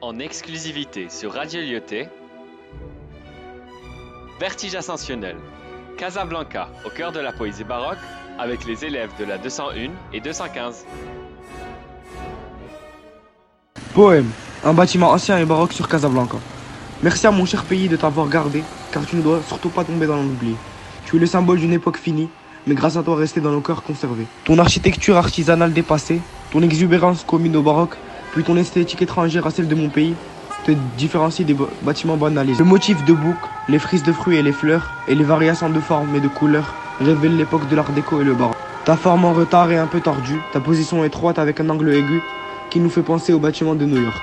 en exclusivité sur Radio Lyoté. Vertige ascensionnel. Casablanca, au cœur de la poésie baroque, avec les élèves de la 201 et 215. Poème. Un bâtiment ancien et baroque sur Casablanca. Merci à mon cher pays de t'avoir gardé, car tu ne dois surtout pas tomber dans l'oubli. Tu es le symbole d'une époque finie, mais grâce à toi resté dans nos cœurs conservé. Ton architecture artisanale dépassée, ton exubérance commune au baroque, puis ton esthétique étrangère à celle de mon pays, te différencie des bâtiments banalisés. Le motif de bouc, les frises de fruits et les fleurs, et les variations de formes et de couleurs révèlent l'époque de l'art déco et le baroque. Ta forme en retard est un peu tordue, ta position étroite avec un angle aigu qui nous fait penser au bâtiment de New York.